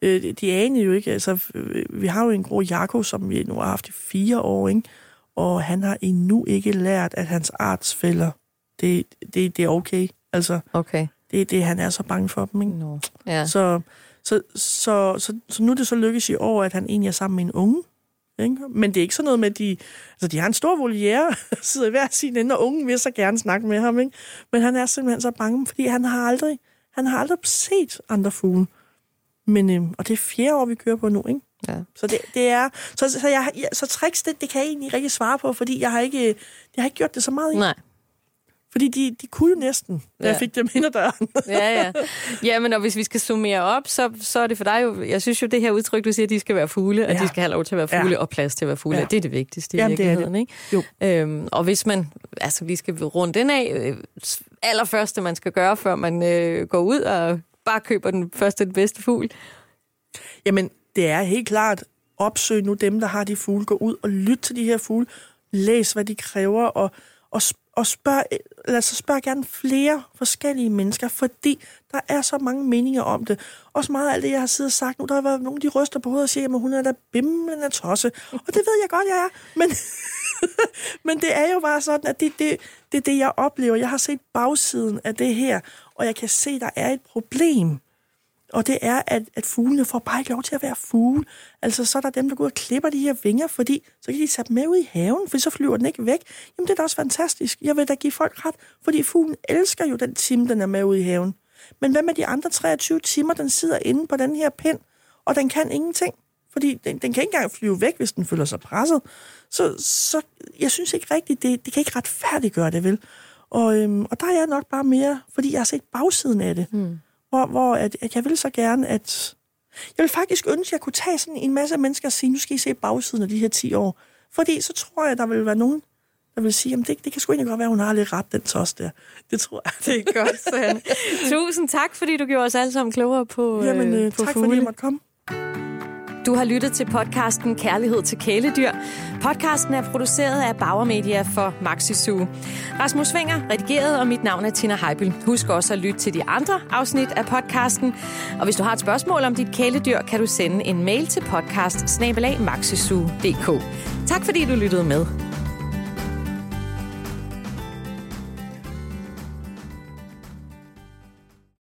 øh, de anede jo ikke. Altså, øh, vi har jo en grå Jakob, som vi nu har haft i fire år, ikke? og han har endnu ikke lært, at hans artsfælder, det, det, det er okay. Altså, Okay. det er det, han er så bange for dem, ikke? No. Ja. Så, så, så, så, så nu er det så lykkes i år, at han egentlig er sammen med en unge. Ikke? Men det er ikke sådan noget med, at de, altså de har en stor voliere, *laughs* sidder i hver sin ende, og ungen vil så gerne snakke med ham. Ikke? Men han er simpelthen så bange, fordi han har aldrig, han har aldrig set andre fugle. Men, øhm, og det er fjerde år, vi kører på nu, ikke? Ja. Så det, det er, så, så, jeg, ja, så tricks, det, det kan jeg egentlig ikke rigtig svare på, fordi jeg har ikke, jeg har ikke gjort det så meget. i. Nej. Fordi de, de kunne næsten, da jeg Ja. fik dem ind ad døren. Ja, ja. Jamen, og hvis vi skal summere op, så, så er det for dig jo... Jeg synes jo, det her udtryk, du siger, at de skal være fugle, at Ja. de skal have lov til at være fugle Ja. og plads til at være fugle, Ja. det er det vigtigste i Jamen, det er det. virkeligheden, ikke? Jo. Øhm, og hvis man... Altså, vi skal runde den af. Øh, allerførste, man skal gøre, før man øh, går ud og bare køber den første den bedste fugl. Jamen, det er helt klart, opsøg nu dem, der har de fugle. Gå ud og lyt til de her fugle. Læs, hvad de kræver, og, og, og spørg, altså spørg gerne flere forskellige mennesker, fordi der er så mange meninger om det. Også meget af alt det, jeg har siddet og sagt nu, der har været nogen, de ryster på hovedet og siger, at hun er da bimlende tosse. Og det ved jeg godt, jeg er. Men, *laughs* men det er jo bare sådan, at det, det, det det, jeg oplever. Jeg har set bagsiden af det her, og jeg kan se, at der er et problem. Og det er, at, at fuglene får bare ikke lov til at være fugle. Altså, så er der dem, der går ud og klipper de her vinger, fordi så kan de tage dem med ud i haven, for så flyver den ikke væk. Jamen, det er da også fantastisk. Jeg vil da give folk ret, fordi fuglen elsker jo den time, den er med ud i haven. Men hvad med de andre 23 timer, den sidder inde på den her pind, og den kan ingenting? Fordi den, den kan ikke engang flyve væk, hvis den føler sig presset. Så, så jeg synes ikke rigtigt, det, det kan ikke retfærdiggøre det, vel? Og, øhm, og der er jeg nok bare mere, fordi jeg har set bagsiden af det. Mm. Hvor, hvor at, at jeg vil så gerne, at... Jeg vil faktisk ønske, at jeg kunne tage sådan en masse mennesker og sige, nu skal I se bagsiden af de her 10 år. Fordi så tror jeg, der vil være nogen, der vil sige, jamen det, det kan sgu egentlig godt være, hun har lidt ret, den tos der. Det tror jeg. Det er godt, Sanne. *laughs* Tusind tak, fordi du gjorde os alle sammen klogere på, Jamen, øh, på tak fugle. fordi jeg måtte komme. Du har lyttet til podcasten Kærlighed til kæledyr. Podcasten er produceret af Bauer Media for Maxi Zoo. Rasmus Svinger redigeret, og mit navn er Tina Heibel. Husk også at lytte til de andre afsnit af podcasten. Og hvis du har et spørgsmål om dit kæledyr, kan du sende en mail til podcast Tak fordi du lyttede med.